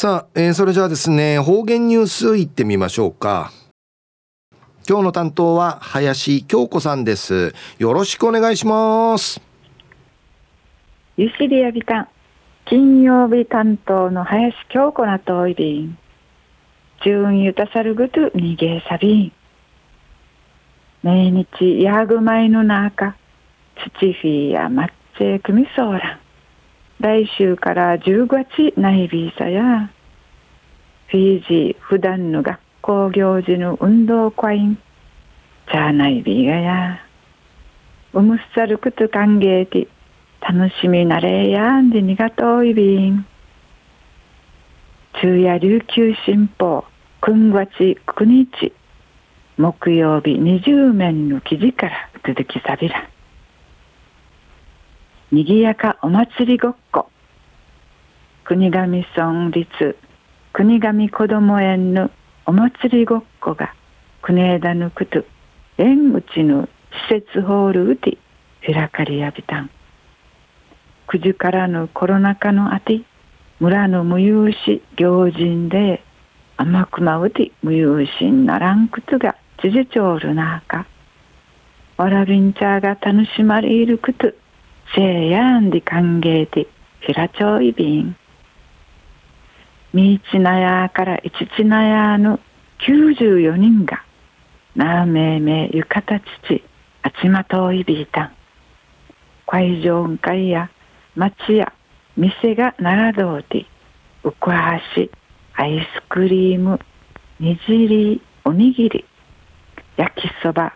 さあ、えー、それじゃあですね、方言ニュースいってみましょうか。今日の担当は林京子さんです。よろしくお願いします。ゆしりやびたん。金曜日担当の林京子なといびん。順ゆたさるぐと逃げさびん。毎日やぐまいの中、土フィやまっちえくみそうらん。来週から10月ないビーサや、フィージー普段の学校行事の運動会員、チャーないビーガや、うむっさるくと歓迎き、楽しみなれやんでにがといびん。昼夜琉球新報、9月9日、木曜日20面の記事から続きさびら。にぎやかお祭りごっこ。国頭村立国頭子ども園のお祭りごっこが国枝のくと縁内の施設ホールうて開かりやびたん。九時からのコロナ禍のあて村の無有し行人で甘くまうて無有心ならんくつが知事長るなあか。わらびんちゃが楽しまれるくとせいやんで歓迎でひらちょいびん。みいちなやからいちちなやの94人が、なあめいめゆかたちち、あちまといびいたん。会場会や町や店がならどうで、うくはし、アイスクリーム、にじり、おにぎり、焼きそば、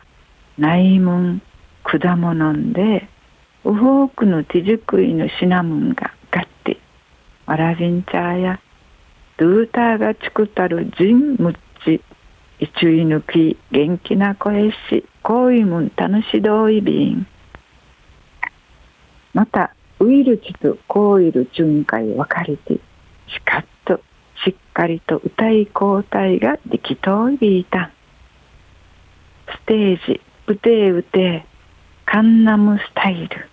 ないもん、果物んで、ウホークの手作りのシナモンがガッテわらびんちゃーやドゥーターが作ったるジンムッチ一位抜き元気な声し恋もん楽しどいびんまたウイルチとコイル巡回分かれてしかっとしっかりと歌い交代ができといびいた。ステージうてうてカンナムスタイル。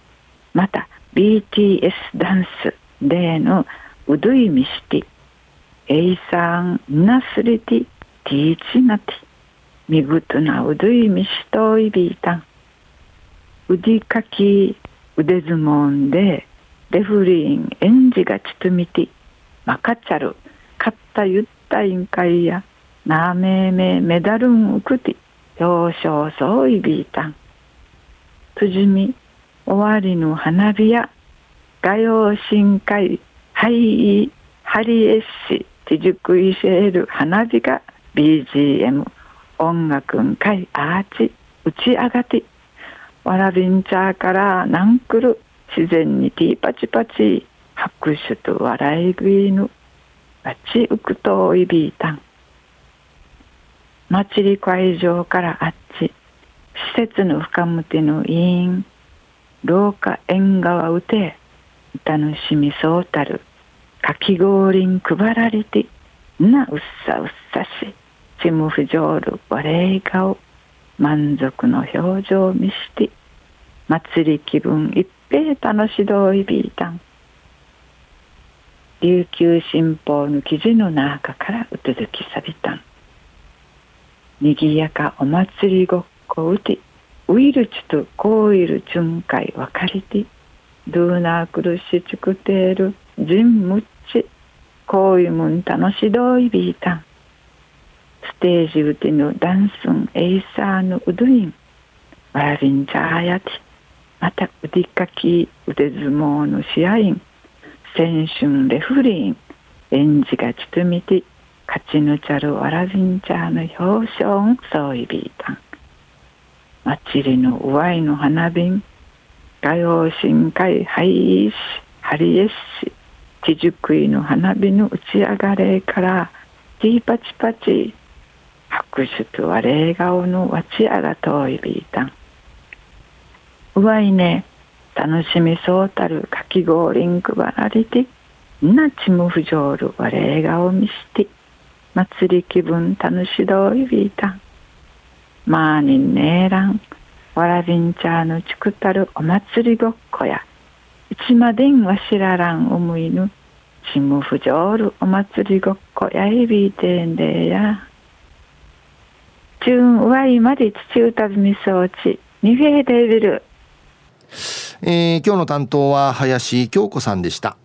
また BTS ダンスでのうどいみしてエイサンナスリティティーチナティ。みぐとなうどいみしといびいたん。う di かき腕相撲でレフリン演じがちとみてまかちゃるかったゆったいんかいやなめめメダルンうくて表彰そういびいたん。つじみ終わりの花火や画用深海ハイハリエッシティジュクイシェール花火が BGM 音楽んかいアーチ打ち上がってわらびんちゃーからなんくる自然にティーパチパチ拍手と笑い食いぬ。バチウクといびいたん祭り会場からあっち。施設の深むての委員廊下縁側うて楽しみそうたるかき氷ん配られてなうっさうっさしちむふじょうる笑い顔満足の表情見して祭り気分一平楽しどういびいたん。琉球新報の記事の中からうつづきさびたん。にぎやかお祭りごっこうてウイルチとコイル巡回分かりてドゥーナークルシチクテールジンムッチコイムン楽しどいビータン。ステージウテのダンスンエイサーのウドイン。ワラビンチャーヤティまたウディカキ腕相撲の試合員。選手レフリー。ン演じがちとみて勝ちぬちゃるわらびんちゃーの表彰。そういびいたん祭りのうわいの花瓶画用深海灰石ハリエッシ地熟いの花火の打ち上がれからティーパチパチ拍手とは笑顔のわちあがといびいたんうわいね。楽しみそうたるかき氷んくばられてなちむふじょうるわ笑顔見して祭り気分楽しどいびいたんマーニンネーランわらびんちゃーのちくたるお祭りごっこやいちまでんわしららんおむいぬチムフジョールお祭りごっこやいびいてんでや。チューンワイマリ土歌みそうち、ニフェーデビル。えー、今日の担当は林京子さんでした。